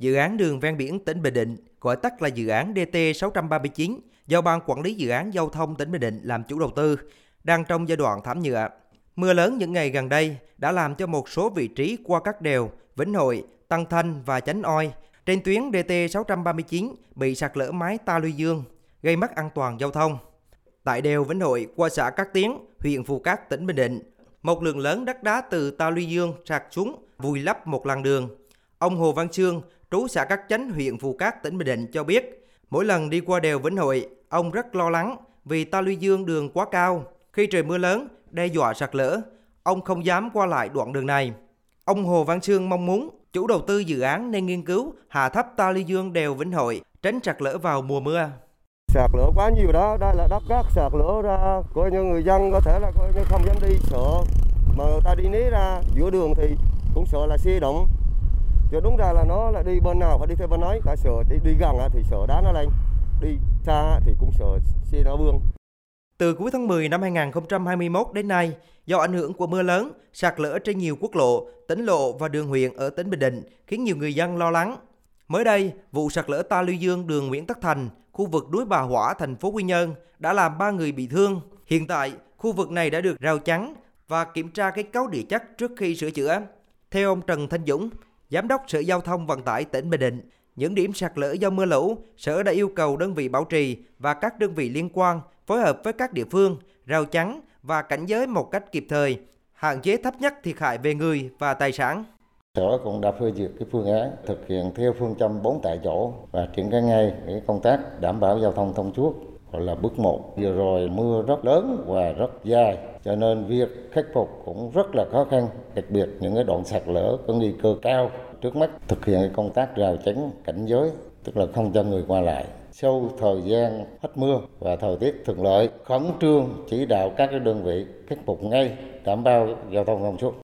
dự án đường ven biển tỉnh Bình Định, gọi tắt là dự án DT639 do Ban Quản lý Dự án Giao thông tỉnh Bình Định làm chủ đầu tư, đang trong giai đoạn thảm nhựa. Mưa lớn những ngày gần đây đã làm cho một số vị trí qua các đèo Vĩnh Hội, Tăng Thanh và Chánh Oi trên tuyến DT639 bị sạt lở mái ta luy dương, gây mất an toàn giao thông. Tại đèo Vĩnh Hội qua xã Cát Tiến, huyện Phù Cát, tỉnh Bình Định, một lượng lớn đất đá từ ta luy dương sạt xuống vùi lấp một làn đường. Ông Hồ Văn Trương, trú xã Cát Chánh, huyện Phù Cát, tỉnh Bình Định cho biết, mỗi lần đi qua đèo Vĩnh Hội, ông rất lo lắng vì ta luy dương đường quá cao. Khi trời mưa lớn, đe dọa sạt lở, ông không dám qua lại đoạn đường này. Ông Hồ Văn Sương mong muốn chủ đầu tư dự án nên nghiên cứu hạ thấp ta luy dương đèo Vĩnh Hội, tránh sạt lở vào mùa mưa. Sạt lở quá nhiều đó, đây là đất cát sạt lở ra, coi như người dân có thể là coi như không dám đi sợ, mà người ta đi ní ra giữa đường thì cũng sợ là xe động. Chứ đúng ra là nó là đi bên nào phải đi theo bên ấy, ta sợ đi, đi gần thì sợ đá nó lên, đi xa thì cũng sợ xe nó vương Từ cuối tháng 10 năm 2021 đến nay, do ảnh hưởng của mưa lớn, sạt lở trên nhiều quốc lộ, tỉnh lộ và đường huyện ở tỉnh Bình Định khiến nhiều người dân lo lắng. Mới đây, vụ sạt lở ta lưu dương đường Nguyễn Tất Thành, khu vực núi Bà Hỏa, thành phố Quy Nhơn đã làm 3 người bị thương. Hiện tại, khu vực này đã được rào chắn và kiểm tra cái cấu địa chất trước khi sửa chữa. Theo ông Trần Thanh Dũng, Giám đốc Sở Giao thông Vận tải tỉnh Bình Định, những điểm sạt lở do mưa lũ, Sở đã yêu cầu đơn vị bảo trì và các đơn vị liên quan phối hợp với các địa phương, rào chắn và cảnh giới một cách kịp thời, hạn chế thấp nhất thiệt hại về người và tài sản. Sở cũng đã phê duyệt cái phương án thực hiện theo phương châm 4 tại chỗ và triển khai ngay cái công tác đảm bảo giao thông thông suốt gọi là bước một. Vừa rồi mưa rất lớn và rất dài cho nên việc khắc phục cũng rất là khó khăn, đặc biệt những cái đoạn sạt lở có nguy cơ cao. Trước mắt thực hiện công tác rào chắn cảnh giới, tức là không cho người qua lại sau thời gian hết mưa và thời tiết thuận lợi khẩn trương chỉ đạo các đơn vị khắc phục ngay đảm bảo giao thông thông suốt